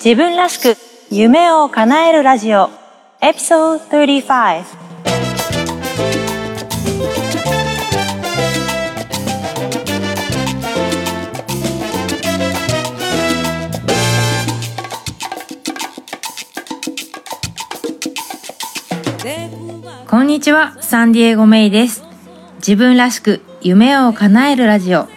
自分らしく夢を叶えるラジオエピソード35こんにちは、サンディエゴメイです。自分らしく夢を叶えるラジオ。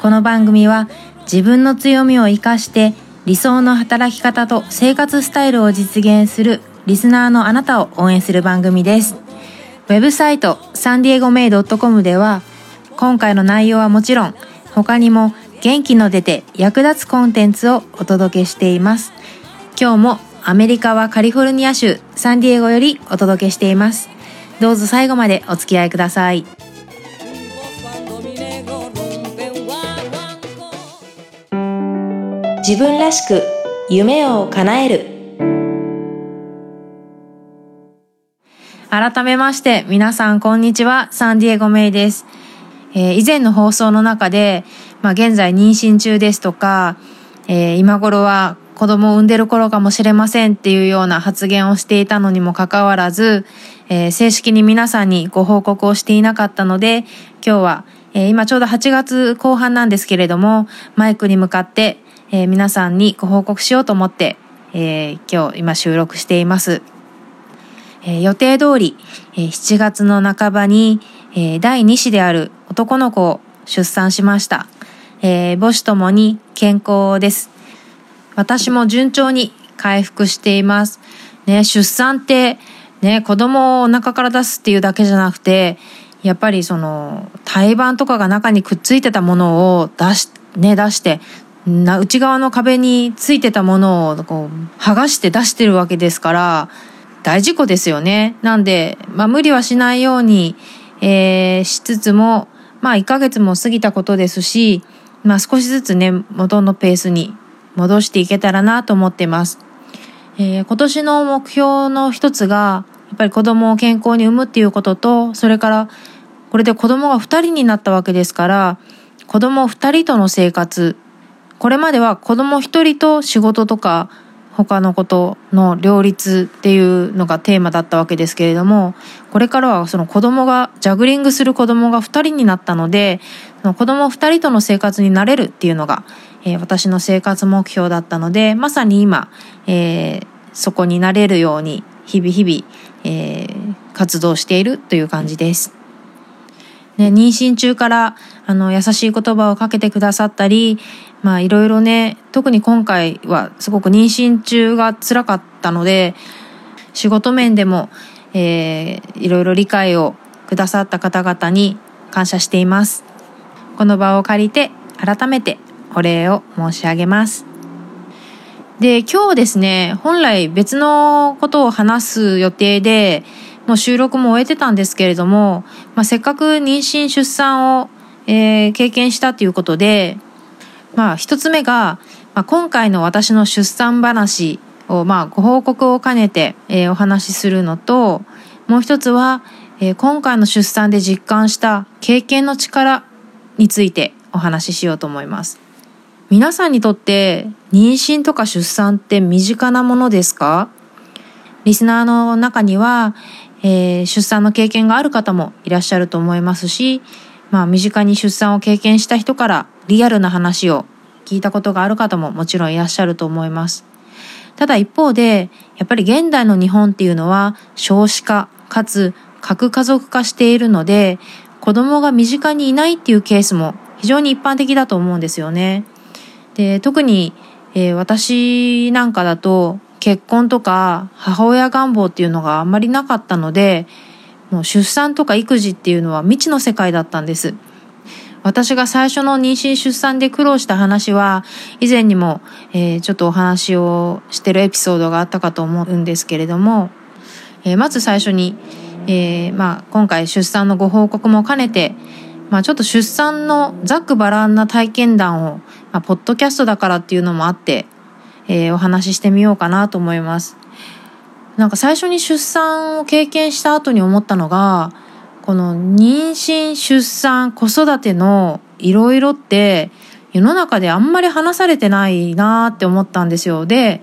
この番組は自分の強みを活かして理想の働き方と生活スタイルを実現するリスナーのあなたを応援する番組です。ウェブサイトサンディエゴメイドットコムでは今回の内容はもちろん他にも元気の出て役立つコンテンツをお届けしています。今日もアメリカはカリフォルニア州サンディエゴよりお届けしています。どうぞ最後までお付き合いください。自分らしく夢を叶える。改めまして皆さんこんにちは。サンディエゴメイです、えー以前の放送の中で、まあ、現在妊娠中ですとか、えー今頃は子供を産んでる頃かもしれませんっていうような発言をしていたのにもかかわらず、えー正式に皆さんにご報告をしていなかったので今日は、えー今ちょうど8月後半なんですけれどもマイクに向かって、えー皆さんにご報告しようと思って、えー今日今収録しています。えー予定通り、え7月の半ばに、え第2子である男の子を出産しました。え母子ともに健康です。私も順調に回復しています。ね、出産って、ね、子供をお腹から出すっていうだけじゃなくて、やっぱりその、胎盤とかが中にくっついてたものを出し、ね、出して、内側の壁についてたものをこう剥がして出してるわけですから、大事故ですよね。なんで、まあ無理はしないように、えーしつつも、まあ1ヶ月も過ぎたことですし、まあ少しずつね、元のペースに戻していけたらなと思ってます。えー今年の目標の一つが、やっぱり子供を健康に産むっていうことと、それから、これで子供が二人になったわけですから、子供二人との生活、これまでは子供一人と仕事とか他のことの両立っていうのがテーマだったわけですけれどもこれからはその子供がジャグリングする子供が二人になったので子供二人との生活になれるっていうのが、えー私の生活目標だったのでまさに今、えーそこになれるように日々日々、えー活動しているという感じです。妊娠中からあの優しい言葉をかけてくださったりまあいろいろね特に今回はすごく妊娠中が辛かったので仕事面でも、えーいろいろ理解をくださった方々に感謝しています。この場を借りて改めてお礼を申し上げます。で今日ですね本来別のことを話す予定でもう収録も終えてたんですけれども、まあ、せっかく妊娠出産を、えー経験したということでまあ一つ目が、まあ、今回の私の出産話をまあご報告を兼ねて、えーお話しするのともう一つは、えー今回の出産で実感した経験の力についてお話ししようと思います。皆さんにとって妊娠とか出産って身近なものですか？リスナーの中には、えー出産の経験がある方もいらっしゃると思いますし、まあ身近に出産を経験した人からリアルな話を聞いたことがある方ももちろんいらっしゃると思います。ただ一方で、やっぱり現代の日本っていうのは少子化かつ核家族化しているので、子供が身近にいないっていうケースも非常に一般的だと思うんですよね。で特に、えー私なんかだと結婚とか母親願望っていうのがあんまりなかったのでもう出産とか育児っていうのは未知の世界だったんです。私が最初の妊娠出産で苦労した話は以前にも、えーちょっとお話をしてるエピソードがあったかと思うんですけれども、えーまず最初に、えーまあ、今回出産のご報告も兼ねて、まあ、ちょっと出産のざっくばらんな体験談を、まあ、ポッドキャストだからっていうのもあって、えーお話ししてみようかなと思います。なんか最初に出産を経験した後に思ったのがこの妊娠出産子育てのいろいろって世の中であんまり話されてないなって思ったんですよ。で、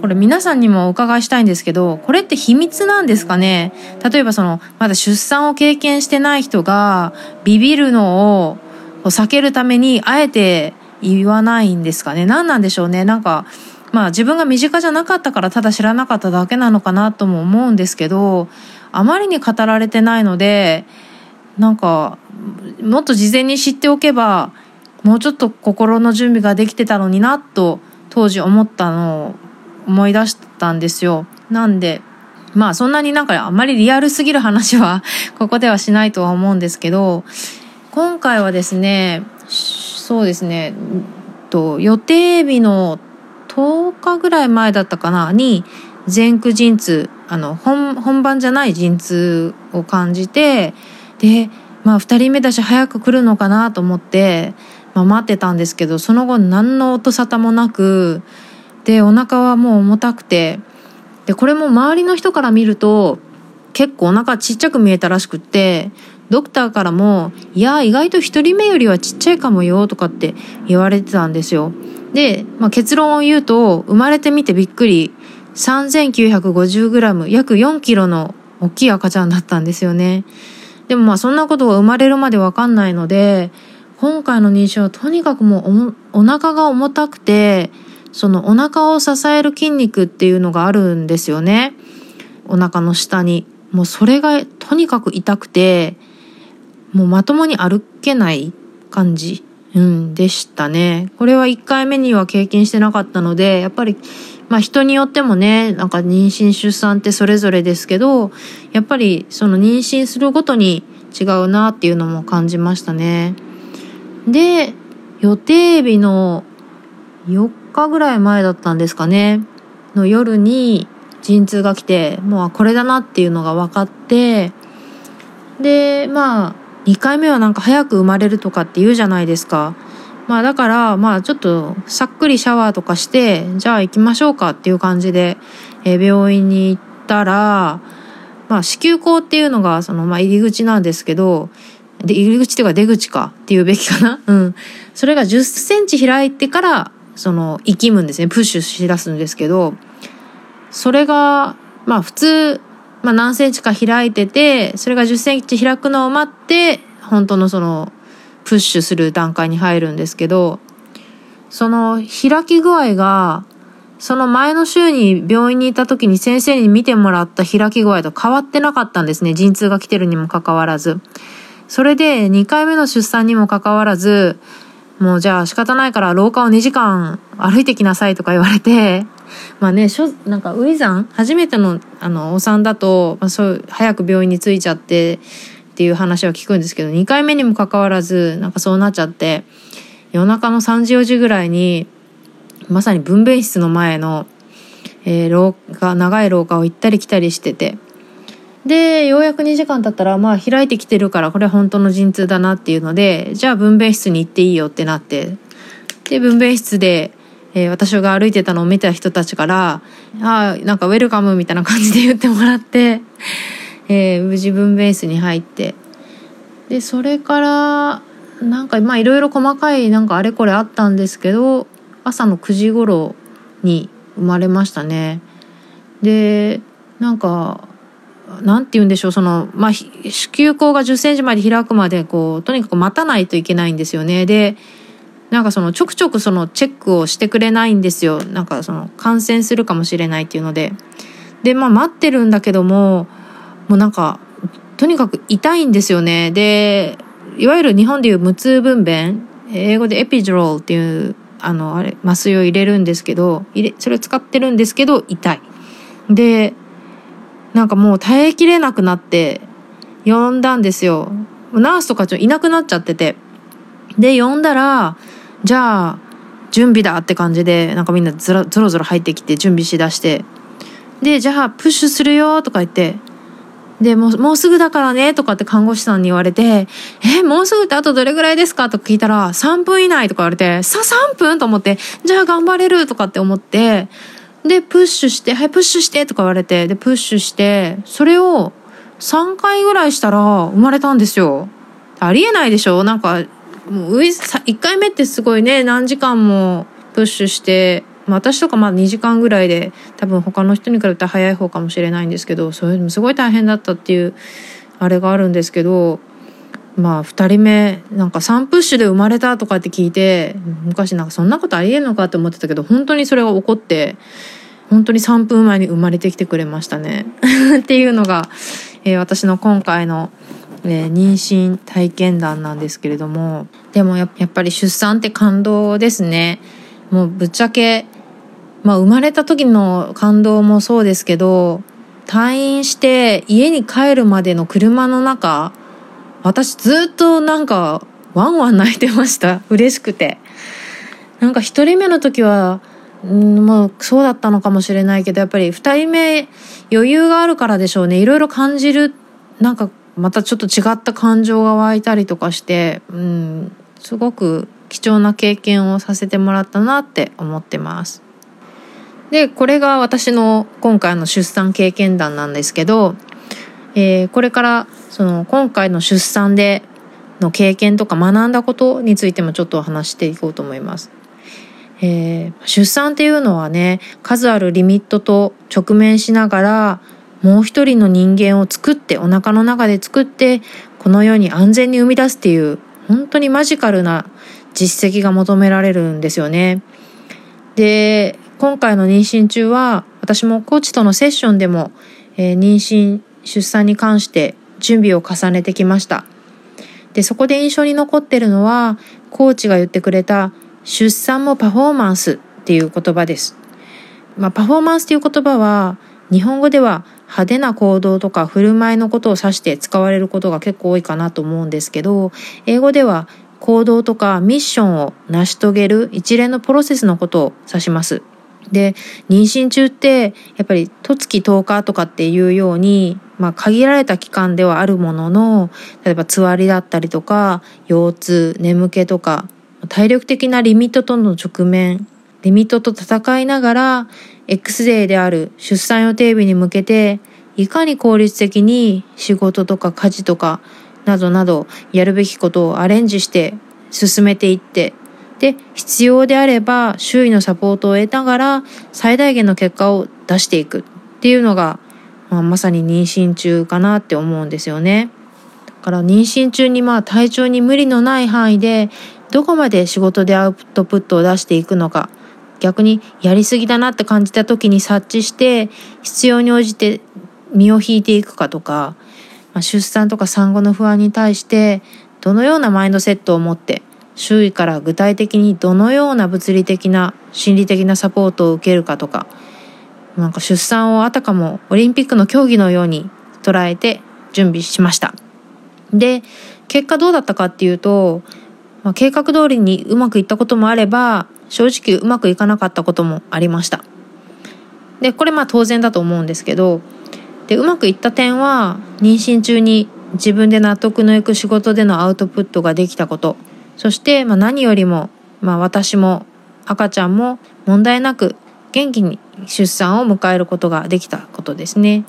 これ皆さんにもお伺いしたいんですけど、これって秘密なんですかね？例えばその、まだ出産を経験してない人がビビるのを避けるためにあえて言わないんですかね？何なんでしょうね？なんか、まあ自分が身近じゃなかったからただ知らなかっただけなのかなとも思うんですけど、あまりに語られてないので、なんか、もっと事前に知っておけば、もうちょっと心の準備ができてたのになと当時思ったのを思い出したんですよ。なんで、まあそんなになんかあんまりリアルすぎる話は ここではしないとは思うんですけど、今回はですね、そうですね、と予定日の10日ぐらい前だったかなに前駆陣痛あの本本番じゃない陣痛を感じてでまあ2人目だし早く来るのかなと思って、まあ、待ってたんですけどその後何の音沙汰もなくでお腹はもう重たくてでこれも周りの人から見ると結構お腹ちっちゃく見えたらしくってドクターからも「いや意外と1人目よりはちっちゃいかもよ」とかって言われてたんですよ。で、まあ、結論を言うと生まれてみてびっくり 3950g 約 4kg の大きい赤ちゃんだったんですよね。でもまあそんなことが生まれるまでわかんないので、今回の妊娠はとにかくもうお腹が重たくて、そのお腹を支える筋肉っていうのがあるんですよね。お腹の下に。もうそれがとにかく痛くて、もうまともに歩けない感じ、うん、でしたね。これは1回目には経験してなかったので、やっぱりまあ人によってもね、なんか妊娠出産ってそれぞれですけど、やっぱりその妊娠するごとに違うなっていうのも感じましたね。で、予定日の4日ぐらい前だったんですかね、の夜に陣痛が来て、もうこれだなっていうのが分かって、で、まあ、2回目はなんか早く生まれるとかって言うじゃないですか。まあだから、まあちょっとさっくりシャワーとかして、じゃあ行きましょうかっていう感じで、え、病院に行ったら、まあ子宮口っていうのがその、まあ入り口なんですけど、で入り口っていうか出口かっていうべきかな？うん。それが10センチ開いてから、その、生きむんですね。プッシュしだすんですけど、それが、まあ普通、まあ何センチか開いてて、それが10センチ開くのを待って、本当のその、プッシュする段階に入るんですけど、その開き具合が、その前の週に病院にいた時に先生に見てもらった開き具合と変わってなかったんですね。陣痛が来てるにもかかわらず。それで2回目の出産にもかかわらず、もうじゃあ仕方ないから廊下を2時間歩いてきなさいとか言われて、まあね、しょ、なんか、ウィザン、初めての、あの、お産だと、まあそう、早く病院に着いちゃって、っていう話は聞くんですけど、2回目にもかかわらず、なんかそうなっちゃって、夜中の3時4時ぐらいに、まさに分娩室の前の、えー、廊下、長い廊下を行ったり来たりしてて、で、ようやく2時間経ったら、まあ開いてきてるから、これ本当の陣痛だなっていうので、じゃあ分娩室に行っていいよってなって、で、分娩室で、えー、私が歩いてたのを見た人たちから、ああ、なんかウェルカムみたいな感じで言ってもらって、えー、無事分ベースに入って。でそれからなんかまあいろいろ細かいなんかあれこれあったんですけど朝の9時頃に生まれましたね。でなんかなんて言うんでしょうそのまあ子宮口が1 0センチまで開くまでこうとにかく待たないといけないんですよね。でなんかそのちょくちょくそのチェックをしてくれないんですよなんかその感染するかもしれないっていうのででまあ待ってるんだけどももうなんか、とにかく痛いんですよね。で、いわゆる日本でいう無痛分娩、英語でエピジロールっていう、あの、あれ、麻酔を入れるんですけど、入れ、それを使ってるんですけど、痛い。で、なんかもう耐えきれなくなって、呼んだんですよ。ナースとかちょっといなくなっちゃってて。で、呼んだら、じゃあ、準備だって感じで、なんかみんなずら、ぞろぞろ入ってきて準備しだして。で、じゃあ、プッシュするよとか言って、で、もう、もうすぐだからね、とかって看護師さんに言われて、え、もうすぐってあとどれぐらいですかとか聞いたら、3分以内とか言われて、さ、3分と思って、じゃあ頑張れるとかって思って、で、プッシュして、はい、プッシュしてとか言われて、で、プッシュして、それを3回ぐらいしたら生まれたんですよ。ありえないでしょ？なんか、もうウイ1回目ってすごいね何時間もプッシュして、まあ、私とかまだ2時間ぐらいで多分他の人に比べたら早い方かもしれないんですけどそれでもすごい大変だったっていうあれがあるんですけどまあ2人目なんか3プッシュで生まれたとかって聞いて昔なんかそんなことありえんのかって思ってたけど本当にそれが起こって本当に3分前に生まれてきてくれましたね。っていうのが、えー私の今回の、えー妊娠体験談なんですけれどもでもやっぱり出産って感動ですね。もうぶっちゃけまあ生まれた時の感動もそうですけど退院して家に帰るまでの車の中私ずっとなんかワンワン泣いてました。嬉しくて。なんか一人目の時はもうそうだったのかもしれないけどやっぱり二人目余裕があるからでしょうね。いろいろ感じるなんかまたちょっと違った感情が湧いたりとかしてうんすごく貴重な経験をさせてもらったなって思ってます。でこれが私の今回の出産経験談なんですけど、えーこれからその今回の出産での経験とか学んだことについてもちょっと話していこうと思います。えー出産っていうのはね数あるリミットと直面しながらもう一人の人間を作ってお腹の中で作ってこの世に安全に生み出すっていう本当にマジカルな実績が求められるんですよね。で今回の妊娠中は私もコーチとのセッションでも、えー妊娠出産に関して準備を重ねてきました。でそこで印象に残ってるのはコーチが言ってくれた出産もパフォーマンスっていう言葉です。まあ、パフォーマンスっていう言葉は日本語では派手な行動とか振る舞いのことを指して使われることが結構多いかなと思うんですけど英語では行動とかミッションを成し遂げる一連のプロセスのことを指します。で妊娠中ってやっぱり十月10日とかっていうように、まあ、限られた期間ではあるものの例えばつわりだったりとか腰痛眠気とか体力的なリミットとの直面リミットと戦いながら X デーである出産予定日に向けていかに効率的に仕事とか家事とかなどなどやるべきことをアレンジして進めていってで必要であれば周囲のサポートを得ながら最大限の結果を出していくっていうのが、まあ、まさに妊娠中かなって思うんですよね。だから妊娠中にまあ体調に無理のない範囲でどこまで仕事でアウトプットを出していくのか逆にやりすぎだなって感じた時に察知して必要に応じて身を引いていくかとか、まあ、出産とか産後の不安に対してどのようなマインドセットを持って周囲から具体的にどのような物理的な心理的なサポートを受けるかとかなんか出産をあたかもオリンピックの競技のように捉えて準備しました。で結果どうだったかっていうと、まあ、計画通りにうまくいったこともあれば正直うまくいかなかったこともありました。でこれまあ当然だと思うんですけどでうまくいった点は妊娠中に自分で納得のいく仕事でのアウトプットができたことそしてまあ何よりも、まあ、私も赤ちゃんも問題なく元気に出産を迎えることができたことですね。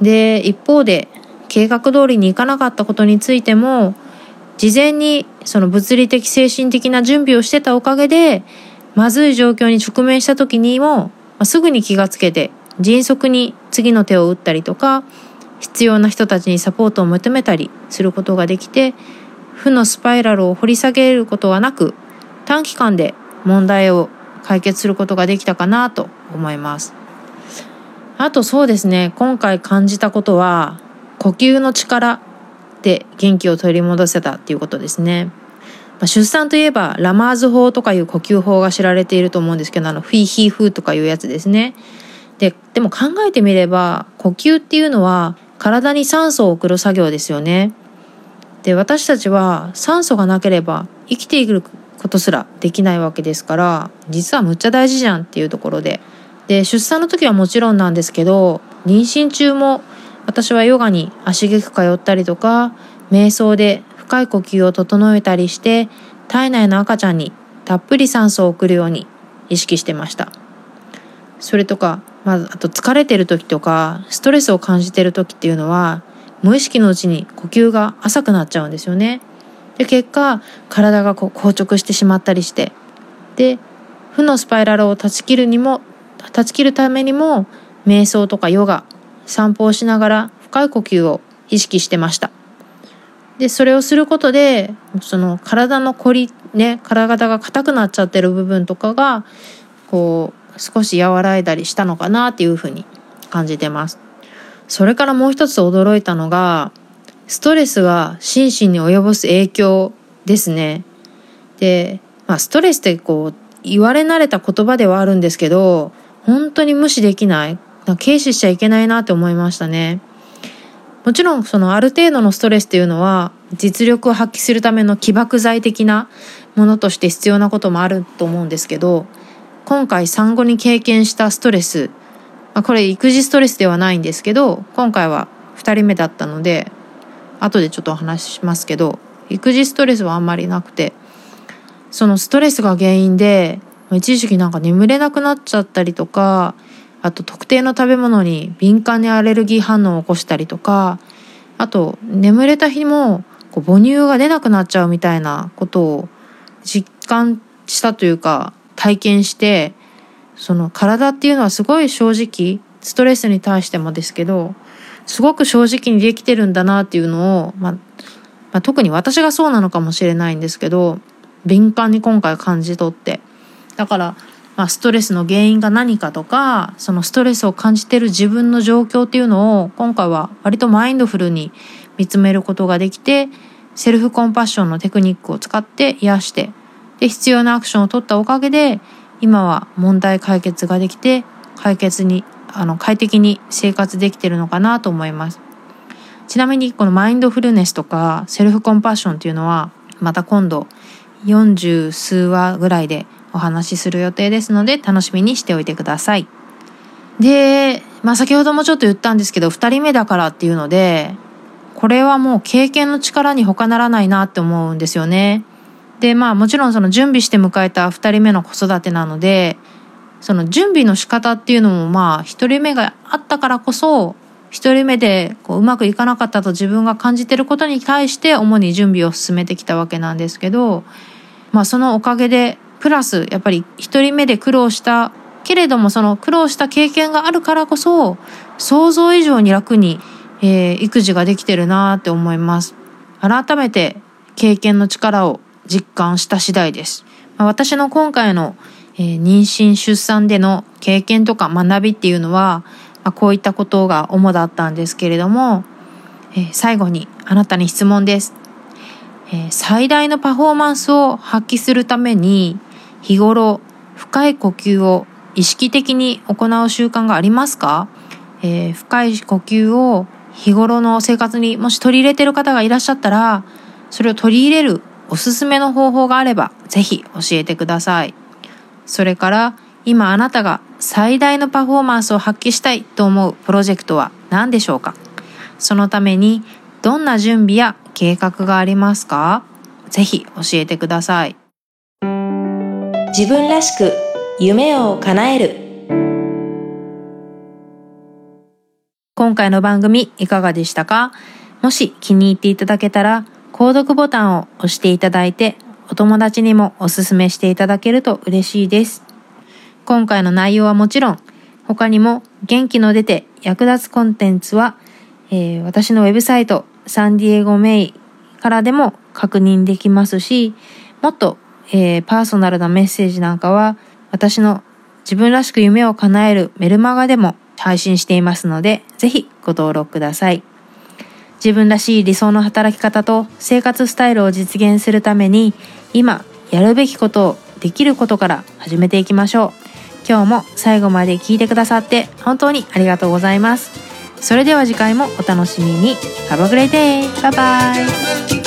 で一方で計画通りにいかなかったことについても事前にその物理的精神的な準備をしてたおかげでまずい状況に直面した時にも、ま、すぐに気がつけて迅速に次の手を打ったりとか必要な人たちにサポートを求めたりすることができて負のスパイラルを掘り下げることはなく短期間で問題を解決することができたかなと思います。あとそうですね今回感じたことは呼吸の力で元気を取り戻せたっていうことですね。まあ、出産といえばラマーズ法とかいう呼吸法が知られていると思うんですけどあのフィーヒーフーとかいうやつですね。ででも考えてみれば呼吸っていうのは体に酸素を送る作業ですよね。で私たちは酸素がなければ生きていくことすらできないわけですから実はむっちゃ大事じゃんっていうところでで出産の時はもちろんなんですけど妊娠中も私はヨガに足げく通ったりとか瞑想で深い呼吸を整えたりして体内の赤ちゃんにたっぷり酸素を送るように意識してました。それとか、まあ、あと疲れてる時とかストレスを感じてる時っていうのは無意識のうちに呼吸が浅くなっちゃうんですよね。で結果体がこう硬直してしまったりしてで負のスパイラルを断ち切るにも断ち切るためにも瞑想とかヨガ散歩をしながら深い呼吸を意識してました。でそれをすることでその体の凝りね体が硬くなっちゃってる部分とかがこう少し和らいだりしたのかなっていうふうに感じてます。それからもう一つ驚いたのがストレスが心身に及ぼす影響ですね。で、まあ、ストレスってこう言われ慣れた言葉ではあるんですけど本当に無視できない。軽視しちゃいけないなって思いましたね。もちろんそのある程度のストレスっていうのは実力を発揮するための起爆剤的なものとして必要なこともあると思うんですけど今回産後に経験したストレス、まあ、これ育児ストレスではないんですけど今回は2人目だったので後でちょっとお話ししますけど育児ストレスはあんまりなくてそのストレスが原因で一時期なんか眠れなくなっちゃったりとかあと特定の食べ物に敏感にアレルギー反応を起こしたりとかあと眠れた日もこう母乳が出なくなっちゃうみたいなことを実感したというか体験してその体っていうのはすごい正直ストレスに対してもですけどすごく正直にできてるんだなっていうのを、まあ、まあ、特に私がそうなのかもしれないんですけど敏感に今回感じ取って。だからまあ、ストレスの原因が何かとかそのストレスを感じてる自分の状況っていうのを今回は割とマインドフルに見つめることができてセルフコンパッションのテクニックを使って癒してで必要なアクションを取ったおかげで今は問題解決ができて解決にあの快適に生活できてるのかなと思います。ちなみにこのマインドフルネスとかセルフコンパッションっていうのはまた今度40数話ぐらいでお話しする予定ですので楽しみにしておいてください。で、まあ先ほどもちょっと言ったんですけど、2人目だからっていうので、これはもう経験の力に他ならないなって思うんですよね。で、まあもちろんその準備して迎えた2人目の子育てなので、その準備の仕方っていうのもまあ1人目があったからこそ、1人目でこううまくいかなかったと自分が感じてることに対して主に準備を進めてきたわけなんですけど、まあそのおかげでプラスやっぱり一人目で苦労したけれどもその苦労した経験があるからこそ想像以上に楽に、えー、育児ができてるなって思います。改めて経験の力を実感した次第です、まあ、私の今回の、えー、妊娠出産での経験とか学びっていうのは、まあ、こういったことが主だったんですけれども、えー、最後にあなたに質問です、え最大のパフォーマンスを発揮するために日頃深い呼吸を意識的に行う習慣がありますか、えー、深い呼吸を日頃の生活にもし取り入れてる方がいらっしゃったらそれを取り入れるおすすめの方法があればぜひ教えてください。それから今あなたが最大のパフォーマンスを発揮したいと思うプロジェクトは何でしょうか？そのためにどんな準備や計画がありますか？ぜひ教えてください。自分らしく夢を叶える。今回の番組いかがでしたか？もし気に入っていただけたら購読ボタンを押していただいてお友達にもおすすめしていただけると嬉しいです。今回の内容はもちろん他にも元気の出て役立つコンテンツは、えー、私のウェブサイトサンディエゴメイからでも確認できますしもっとえー、パーソナルなメッセージなんかは私の自分らしく夢を叶えるメルマガでも配信していますので、ぜひご登録ください。自分らしい理想の働き方と生活スタイルを実現するために、今やるべきことをできることから始めていきましょう。今日も最後まで聞いてくださって本当にありがとうございます。それでは次回もお楽しみに。Have a great day! Bye bye!